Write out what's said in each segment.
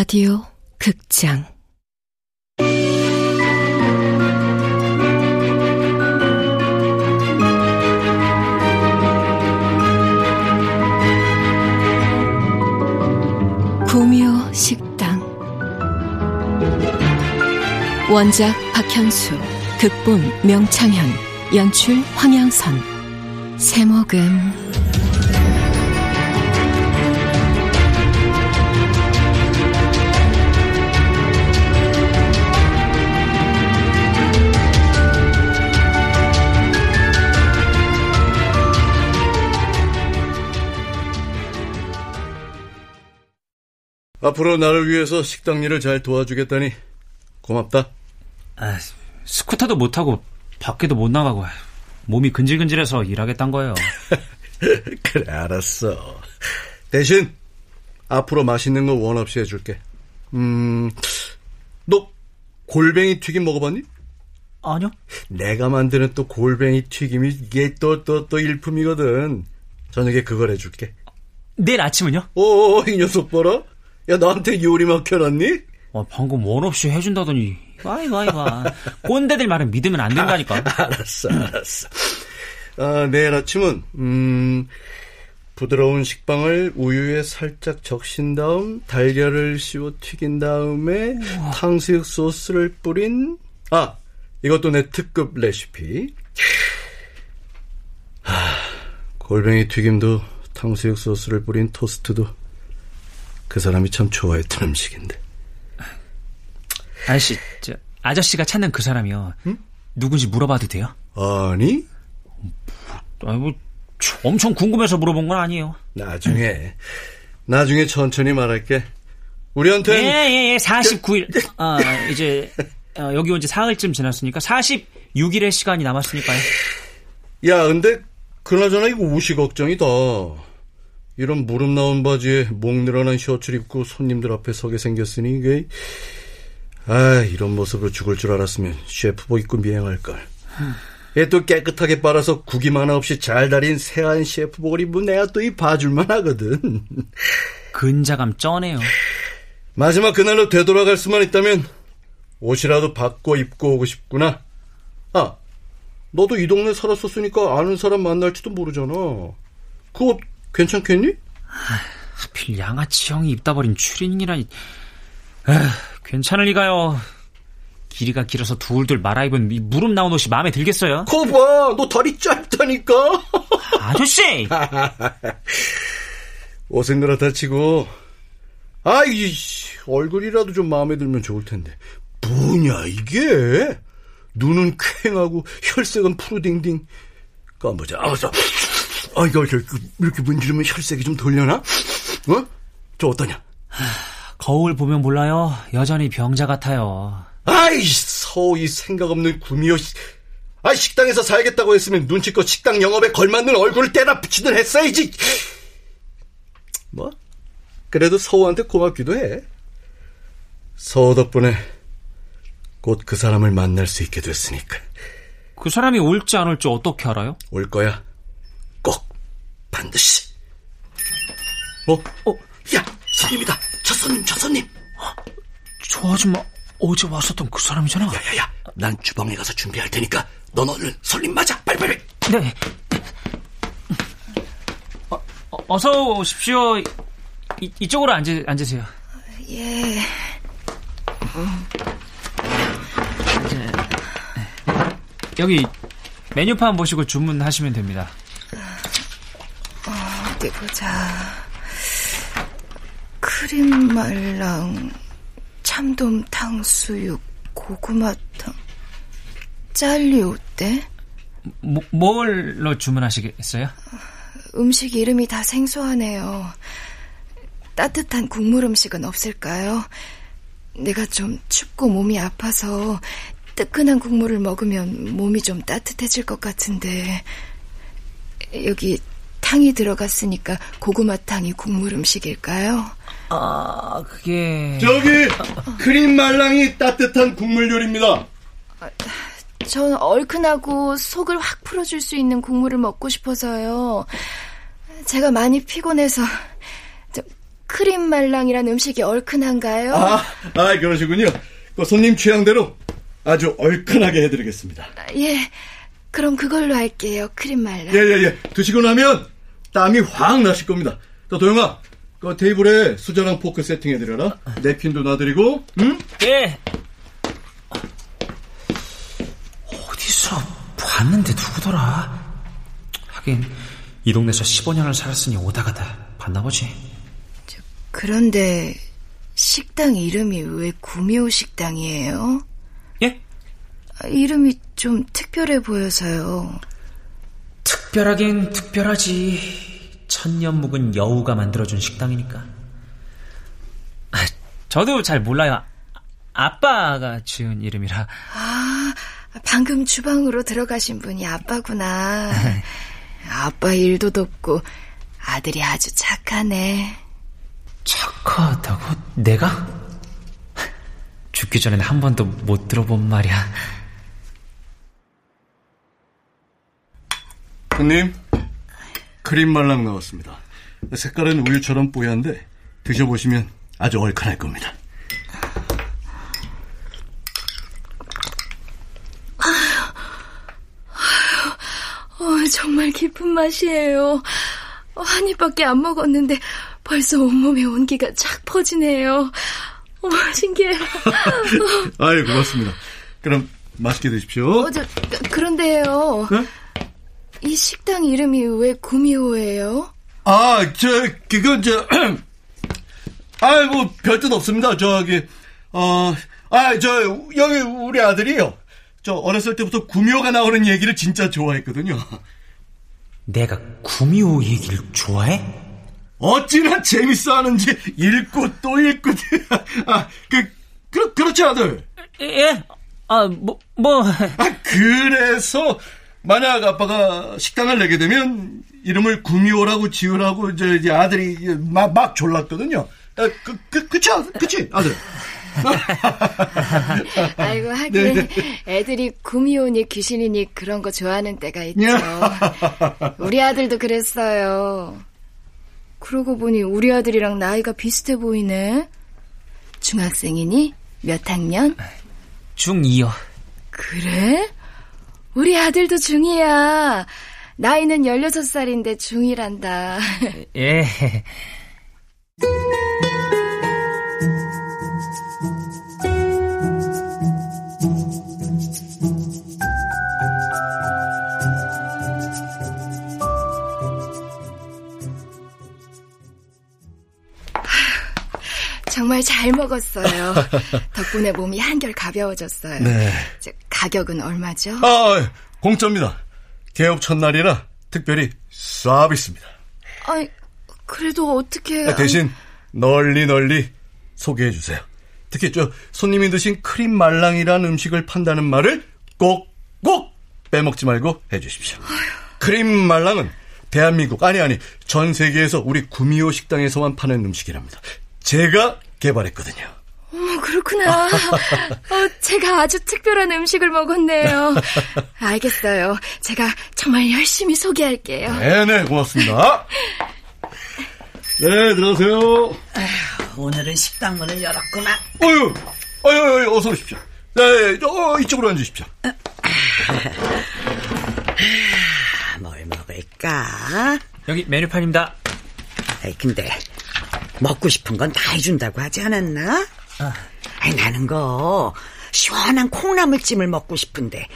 라디오 극장. 구미호 식당. 원작 박현수 극본 명창현 연출 황양선. 세목음 앞으로 나를 위해서 식당 일을 잘 도와주겠다니 고맙다. 아, 스쿠터도 못 타고 밖에도 못 나가고 몸이 근질근질해서 일하겠단 거예요. 그래 알았어. 대신 앞으로 맛있는 거 원 없이 해줄게. 음, 너 골뱅이 튀김 먹어봤니? 아니요. 내가 만드는 또 골뱅이 튀김이 이게 또 또 또 일품이거든. 저녁에 그걸 해줄게. 내일 아침은요? 오, 이 녀석 봐라. 야, 나한테 요리 맡겨놨니? 어, 방금 원 없이 해준다더니. 아이고, 아이고. 꼰대들 말은 믿으면 안 된다니까. 아, 알았어, 알았어. 아, 내일 아침은, 음, 부드러운 식빵을 우유에 살짝 적신 다음, 달걀을 씌워 튀긴 다음에, 우와. 탕수육 소스를 뿌린, 아, 이것도 내 특급 레시피. 하, 골뱅이 튀김도 탕수육 소스를 뿌린 토스트도 그 사람이 참 좋아했던 음식인데. 아저씨, 저, 아저씨가 찾는 그 사람이요. 응? 누군지 물어봐도 돼요? 아니? 아니, 뭐, 엄청 궁금해서 물어본 건 아니에요. 나중에, 나중에 천천히 말할게. 우리한테. 예, 예, 예, 49일. 아, 이제, 어, 여기 온 지 사흘쯤 지났으니까 46일의 시간이 남았으니까요. 야, 근데, 그나저나 이거 옷이 걱정이다. 이런 무릎 나온 바지에 목 늘어난 셔츠를 입고 손님들 앞에 서게 생겼으니 이게 아 이런 모습으로 죽을 줄 알았으면 셰프복 입고 미행할걸. 얘또 깨끗하게 빨아서 구김 하나 없이 잘 다린 새한 셰프복을 입으면 내가 또 이 봐줄만 하거든. 근자감 쩌네요. 마지막 그날로 되돌아갈 수만 있다면 옷이라도 바꿔 입고 오고 싶구나. 아 너도 이 동네 살았었으니까 아는 사람 만날지도 모르잖아. 그 옷 괜찮겠니? 하필 양아치 형이 입다 버린 추리닝이라니. 에휴, 괜찮을 리가요. 길이가 길어서 둘둘 말아 입은 이 무릎 나온 옷이 마음에 들겠어요? 거봐, 너 다리 짧다니까. 아저씨. 옷은 그렇다 치고, 아이 얼굴이라도 좀 마음에 들면 좋을 텐데. 뭐냐 이게? 눈은 퀭하고 혈색은 푸르딩딩. 까보자. 아서 아, 이거, 이렇게 문지르면 혈색이 좀 돌려나? 어? 저 어떠냐? 거울 보면 몰라요. 여전히 병자 같아요. 아이, 서이 생각 없는 구미호. 아, 식당에서 살겠다고 했으면 눈치껏 식당 영업에 걸맞는 얼굴을 떼다 붙이든 했어야지. 뭐? 그래도 서우한테 고맙기도 해. 서우 덕분에 곧 그 사람을 만날 수 있게 됐으니까. 그 사람이 올지 안 올지 어떻게 알아요? 올 거야. 반드시. 어? 어? 야, 손님이다. 저 손님, 저 손님. 저 아줌마 어제 왔었던 그 사람이잖아. 야야야, 난 주방에 가서 준비할 테니까 넌 얼른 손님 맞아. 빨리 빨리. 네. 어, 서 오십시오. 이, 이쪽으로 앉으, 앉으세요. 예. 여기 메뉴판 보시고 주문하시면 됩니다. 어디 보자. 크림 말랑, 참돔 탕수육, 고구마탕, 짤리 어때? 뭐, 뭘로 주문하시겠어요? 음식 이름이 다 생소하네요. 따뜻한 국물 음식은 없을까요? 내가 좀 춥고 몸이 아파서 뜨끈한 국물을 먹으면 몸이 좀 따뜻해질 것 같은데 여기 탕이 들어갔으니까 고구마탕이 국물 음식일까요? 아, 그게... 저기 크림 말랑이 따뜻한 국물 요리입니다. 전 얼큰하고 속을 확 풀어줄 수 있는 국물을 먹고 싶어서요. 제가 많이 피곤해서 크림 말랑이란 음식이 얼큰한가요? 아, 아 그러시군요. 그 손님 취향대로 아주 얼큰하게 해드리겠습니다. 예, 그럼 그걸로 할게요. 크림 말랑. 예, 예, 예. 드시고 나면 땀이 확 나실 겁니다. 자, 도영아, 그 테이블에 수저랑 포크 세팅해드려라. 냅킨도 놔드리고, 응? 예. 어디서 봤는데 누구더라? 하긴 이 동네에서 15년을 살았으니 오다가다 봤나 보지. 저, 그런데 식당 이름이 왜 구미호 식당이에요? 예? 아, 이름이 좀 특별해 보여서요. 특별하긴 특별하지. 천년 묵은 여우가 만들어준 식당이니까. 아, 저도 잘 몰라요. 아빠가 지은 이름이라. 아, 방금 주방으로 들어가신 분이 아빠구나. 아빠 일도 돕고 아들이 아주 착하네. 착하다고? 내가? 죽기 전엔 한 번도 못 들어본 말이야. 손님, 크림 말랑 나왔습니다. 색깔은 우유처럼 뽀얀데 드셔보시면 아주 얼큰할 겁니다. 어, 정말 깊은 맛이에요. 어, 한 입밖에 안 먹었는데 벌써 온몸에 온기가 쫙 퍼지네요. 어, 신기해요. 아유, 고맙습니다. 그럼 맛있게 드십시오. 어, 저, 그런데요. 네? 이 식당 이름이 왜 구미호예요? 아, 저, 그건 저, 아이, 뭐, 별뜻 없습니다. 저기, 어, 아, 저, 여기 우리 아들이요. 저, 어렸을 때부터 구미호가 나오는 얘기를 진짜 좋아했거든요. 내가 구미호 얘기를 좋아해? 어찌나 재밌어 하는지 읽고 또 읽고. 아, 그, 그, 그렇지, 아들. 예? 아, 뭐, 뭐. 아, 그래서, 만약 아빠가 식당을 내게 되면, 이름을 구미호라고 지으라고, 저, 이제 아들이 막, 막 졸랐거든요. 아, 그, 그, 그치, 아들? 그치, 아들? 아이고, 하긴, 네. 애들이 구미호니 귀신이니 그런 거 좋아하는 때가 있죠. 우리 아들도 그랬어요. 그러고 보니 우리 아들이랑 나이가 비슷해 보이네. 중학생이니? 몇 학년? 중2요. 그래? 우리 아들도 중2야. 나이는 16살인데 중1한다. 예. 정말 잘 먹었어요. 덕분에 몸이 한결 가벼워졌어요. 네. 저, 가격은 얼마죠? 아, 공짜입니다. 개업 첫날이라 특별히 서비스입니다. 아니, 그래도 어떻게... 아, 대신 널리 널리 소개해 주세요. 특히 저 손님이 드신 크림 말랑이란 음식을 판다는 말을 꼭꼭 빼먹지 말고 해 주십시오. 크림 말랑은 대한민국 아니 아니 전 세계에서 우리 구미호 식당에서만 파는 음식이랍니다. 제가 개발했거든요. 어머, 그렇구나. 어, 제가 아주 특별한 음식을 먹었네요. 알겠어요. 제가 정말 열심히 소개할게요. 네네 고맙습니다. 네 들어가세요. 오늘은 식당 문을 열었구만. 어유 어유 어유 어서 오십시오. 네 어, 이쪽으로 앉으십시오. 뭘 먹을까? 여기 메뉴판입니다. 아이, 근데 먹고 싶은 건 다 해준다고 하지 않았나? 아이, 나는 거 시원한 콩나물찜을 먹고 싶은데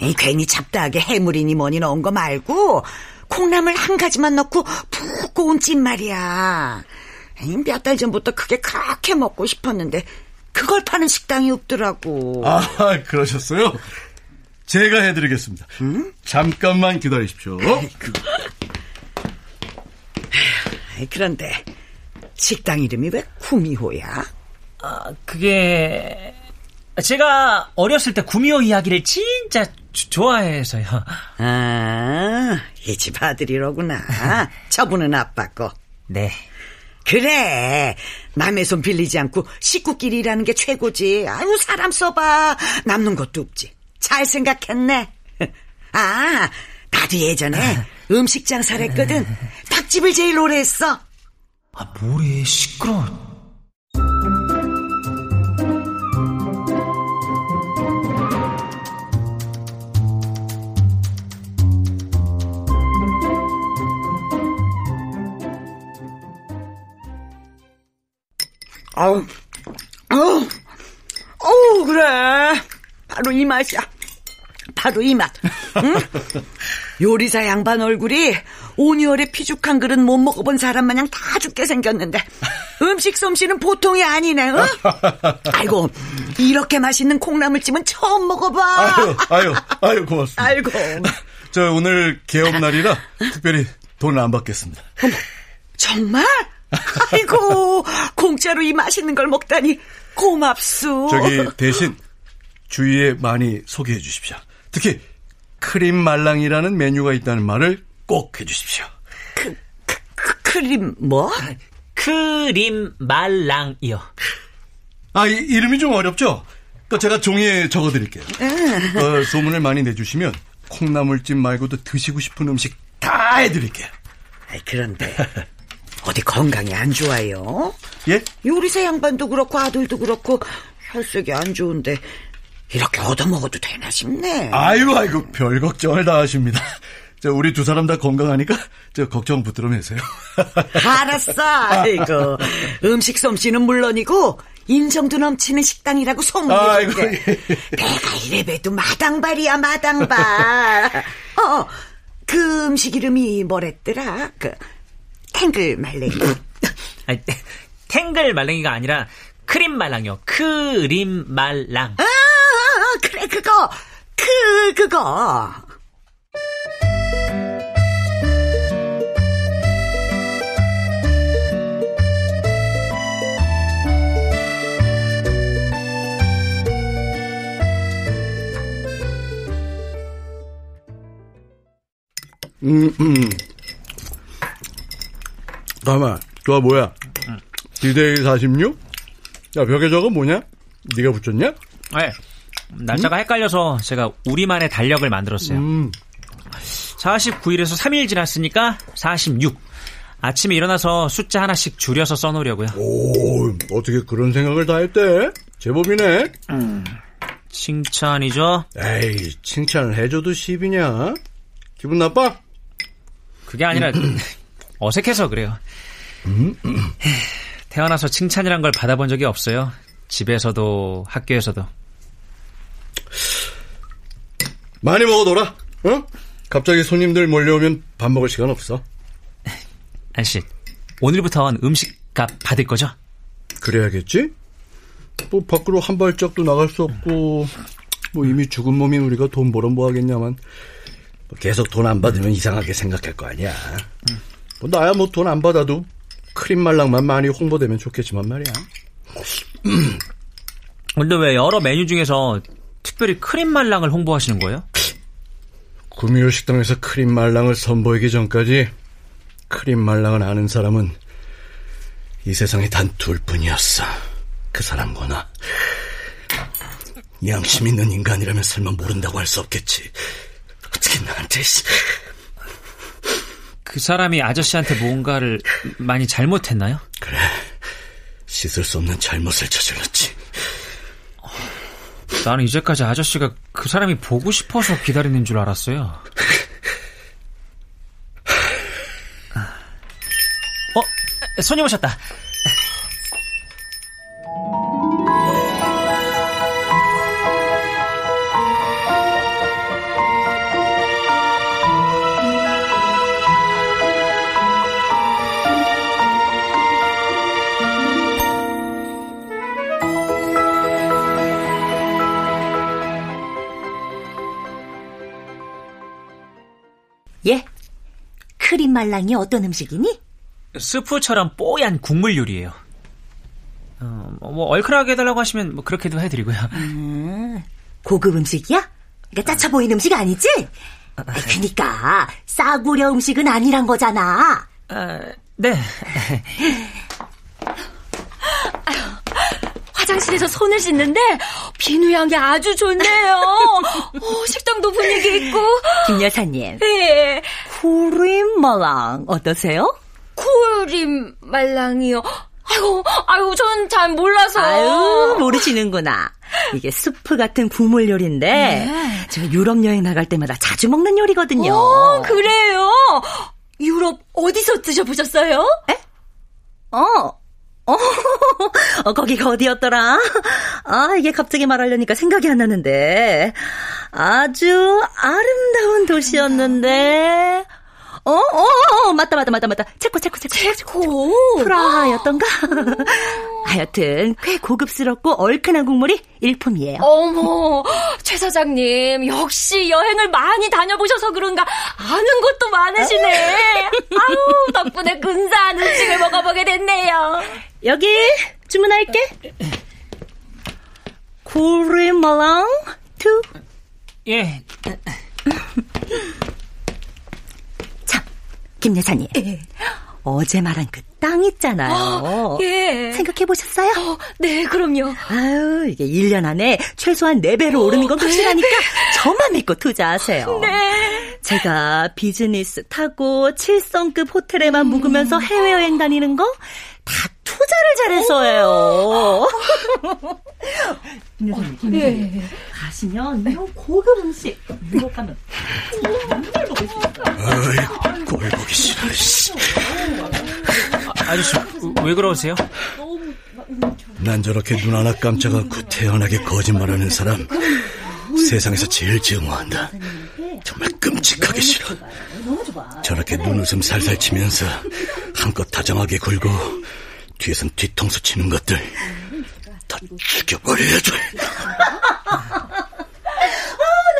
에이, 괜히 잡다하게 해물이니 뭐니 넣은 거 말고 콩나물 한 가지만 넣고 푹 고운 찜 말이야. 몇 달 전부터 그게 그렇게 먹고 싶었는데 그걸 파는 식당이 없더라고. 아 그러셨어요? 제가 해드리겠습니다. 잠깐만 기다리십시오. 아이, 그런데 식당 이름이 왜 구미호야? 아, 그게 제가 어렸을 때 구미호 이야기를 진짜 조- 좋아해서요. 아, 이 집 아들이로구나. 저분은 아빠 거. 네. 그래. 남의 손 빌리지 않고 식구끼리 일하는 게 최고지. 아유, 사람 써봐. 남는 것도 없지. 잘 생각했네. 아, 나도 예전에 음식 장사를 했거든. 닭집을 제일 오래 했어. 아, 뭐래, 시끄러. 아우, 아우, 어우, 그래. 바로 이 맛이야. 바로 이 맛. 응? 요리사 양반 얼굴이 오니얼의 피죽한 그릇 못 먹어본 사람 마냥 다 죽게 생겼는데 음식 솜씨는 보통이 아니네. 응? 아이고 이렇게 맛있는 콩나물찜은 처음 먹어봐. 아유, 아유, 아유, 고맙습니다. 아이고. 저 오늘 개업 날이라 특별히 돈을 안 받겠습니다. 정말? 아이고 공짜로 이 맛있는 걸 먹다니 고맙수. 저기 대신 주위에 많이 소개해 주십시오. 특히 크림 말랑이라는 메뉴가 있다는 말을 꼭 해 주십시오. 크, 크, 크, 크림 뭐? 크림 말랑이요. 아, 이, 이름이 좀 어렵죠? 그 제가 종이에 적어 드릴게요. 어, 소문을 많이 내주시면 콩나물찜 말고도 드시고 싶은 음식 다 해드릴게요. 아이, 그런데 어디 건강이 안 좋아요? 예? 요리사 양반도 그렇고 아들도 그렇고 혈색이 안 좋은데 이렇게 얻어먹어도 되나 싶네. 아이고, 아이고, 별 걱정을 다 하십니다. 저 우리 두 사람 다 건강하니까 저 걱정 붙들어 매세요. 알았어. 아이고 음식 솜씨는 물론이고 인정도 넘치는 식당이라고 소문이던데 예. 내가 이래봬도 마당발이야 마당발. 어, 그 음식 이름이 뭐랬더라? 그 탱글 말랭이. 아니, 탱글 말랑이가 아니라 크림 말랑이요. 크림 말랑. 아, 그래 그거 그 그거. 음, 음. 가만, 저 뭐야? 디데이 46? 야, 벽에 저거 뭐냐? 네가 붙였냐? 네. 날짜가 헷갈려서 제가 우리만의 달력을 만들었어요. 음, 49일에서 3일 지났으니까 46. 아침에 일어나서 숫자 하나씩 줄여서 써놓으려고요. 오, 어떻게 그런 생각을 다 했대? 제법이네. 칭찬이죠? 에이, 칭찬을 해줘도 10이냐? 기분 나빠? 그게 아니라 어색해서 그래요. 태어나서 칭찬이란 걸 받아본 적이 없어요. 집에서도 학교에서도. 많이 먹어둬라, 어? 갑자기 손님들 몰려오면 밥 먹을 시간 없어. 아저씨, 오늘부턴 음식값 받을 거죠? 그래야겠지? 뭐, 밖으로 한 발짝도 나갈 수 없고, 뭐, 이미 죽은 몸인 우리가 돈 벌어 뭐 하겠냐만, 뭐 계속 돈 안 받으면 이상하게 생각할 거 아니야. 뭐, 나야 뭐 돈 안 받아도 크림 말랑만 많이 홍보되면 좋겠지만 말이야. 근데 왜 여러 메뉴 중에서 특별히 크림 말랑을 홍보하시는 거예요? 구미호 식당에서 크림 말랑을 선보이기 전까지 크림 말랑을 아는 사람은 이 세상에 단 둘 뿐이었어. 그 사람과 나. 양심 있는 인간이라면 설마 모른다고 할 수 없겠지. 어떻게 나한테 씨. 그 사람이 아저씨한테 뭔가를 많이 잘못했나요? 그래. 씻을 수 없는 잘못을 저질렀지. 나는 이제까지 아저씨가 그 사람이 보고 싶어서 기다리는 줄 알았어요. 어? 손님 오셨다. 말랑이 어떤 음식이니? 스프처럼 뽀얀 국물 요리예요. 어, 뭐 얼큰하게 해달라고 하시면 뭐 그렇게도 해드리고요. 고급 음식이야? 그러니까 짜쳐 보이는 음식 아니지? 그니까 싸구려 음식은 아니란 거잖아. 아, 네. 화장실에서 손을 씻는데 비누 향이 아주 좋네요. 어, 식당도 분위기 있고. 김 여사님, 네. 크림 말랑 어떠세요? 쿠림 말랑이요. 아이고, 아이고, 전잘 몰라서. 아유, 모르시는구나. 이게 수프 같은 국물 요리인데, 네. 저 유럽 여행 나갈 때마다 자주 먹는 요리거든요. 어, 그래요? 유럽 어디서 드셔보셨어요? 에? 어, 어, 어, 거기가 어디였더라? 아, 이게 갑자기 말하려니까 생각이 안 나는데. 아주 아름다운 도시였는데, 어, 어, 어, 맞다, 맞다, 맞다, 맞다. 체코, 체코, 체코. 체코. 프라하였던가? 하여튼, 꽤 고급스럽고 얼큰한 국물이 일품이에요. 어머, 최 사장님, 역시 여행을 많이 다녀보셔서 그런가 아는 것도 많으시네. 아우, 덕분에 근사한 음식을 먹어보게 됐네요. 여기, 주문할게. 크림말랑 two. 예. 김 여사님. 예. 어제 말한 그 땅 있잖아요. 어, 예. 생각해 보셨어요? 어, 네, 그럼요. 아유, 이게 1년 안에 최소한 4배로 어, 오르는 건 확실하니까 네. 저만 믿고 투자하세요. 네. 제가 비즈니스 타고 7성급 호텔에만 음. 묵으면서 해외여행 다니는 거 다 투자를 잘해서예요. 김 여사님, 예. 가시면 이런 고급 음식 유럽 가면 정말 먹을 수 있어요. 아이, 꼴 보기 싫어. 씨. 아저씨 왜 그러세요? 난 저렇게 눈 하나 깜짝 않고 태연하게 거짓말하는 사람 세상에서 제일 증오한다. 정말 끔찍하게 싫어. 저렇게 눈웃음 살살 치면서 한껏 다정하게 굴고 뒤에선 뒤통수 치는 것들 다 죽여버려야죠.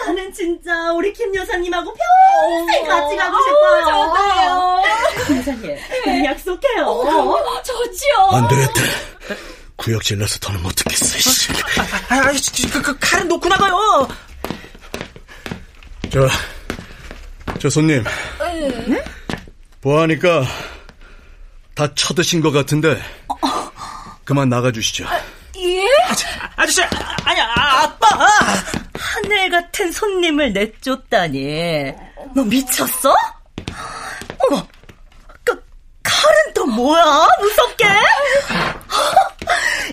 나는 진짜 우리 김 여사님하고 평생 같이 가고 싶어요. 저도요. 김 여사님, 네. 약속해요. 어, 좋지요. 안 되겠다. 구역 질러서 더는 못 듣겠어. 아, 아, 아, 그, 그 칼은 놓고 나가요. 저, 저 손님. 네? 보아하니까 다 쳐드신 것 같은데 그만 나가주시죠. 예? 아저씨, 아니, 아, 아빠! 하늘 같은 손님을 내쫓다니. 너 미쳤어? 어머, 그, 칼은 또 뭐야? 무섭게?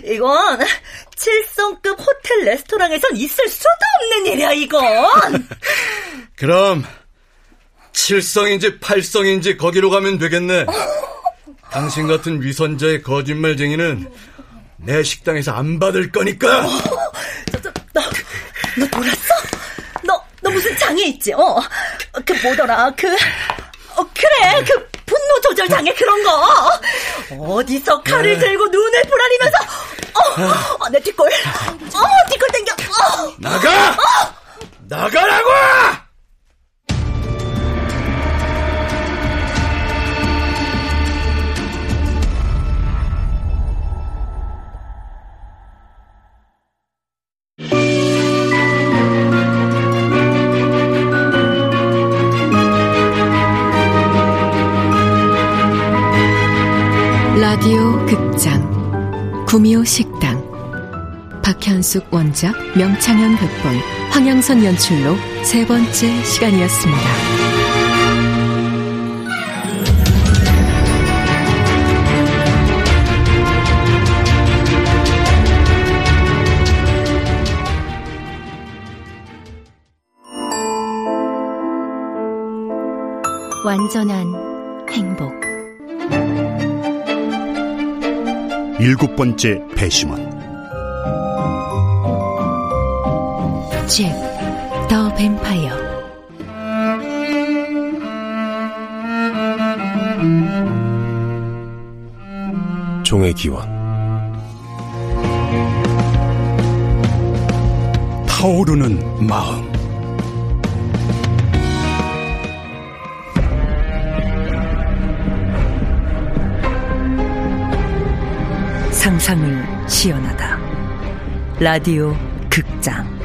이건 7성급 호텔 레스토랑에선 있을 수도 없는 일이야, 이건. 그럼 7성인지 8성인지 거기로 가면 되겠네. 당신 같은 위선자의 거짓말쟁이는 내 식당에서 안 받을 거니까. 저, 저, 너, 너 몰랐어? 너, 너 무슨 장애 있지? 어, 그 뭐더라? 그, 어, 그래, 그 분노 조절 장애 그런 거. 어디서 칼을 네. 들고 눈을 부라리면서, 어, 어, 내 뒷골, 어, 뒷골 땡겨. 어. 나가! 어. 나가라고! 박현숙 원작 명창현 극본 황영선 연출로 세 번째 시간이었습니다. 완전한 행복 일곱 번째 배심원 잭, 더 뱀파이어 종의 기원. 타오르는 마음. 상상을 시연하다. 라디오 극장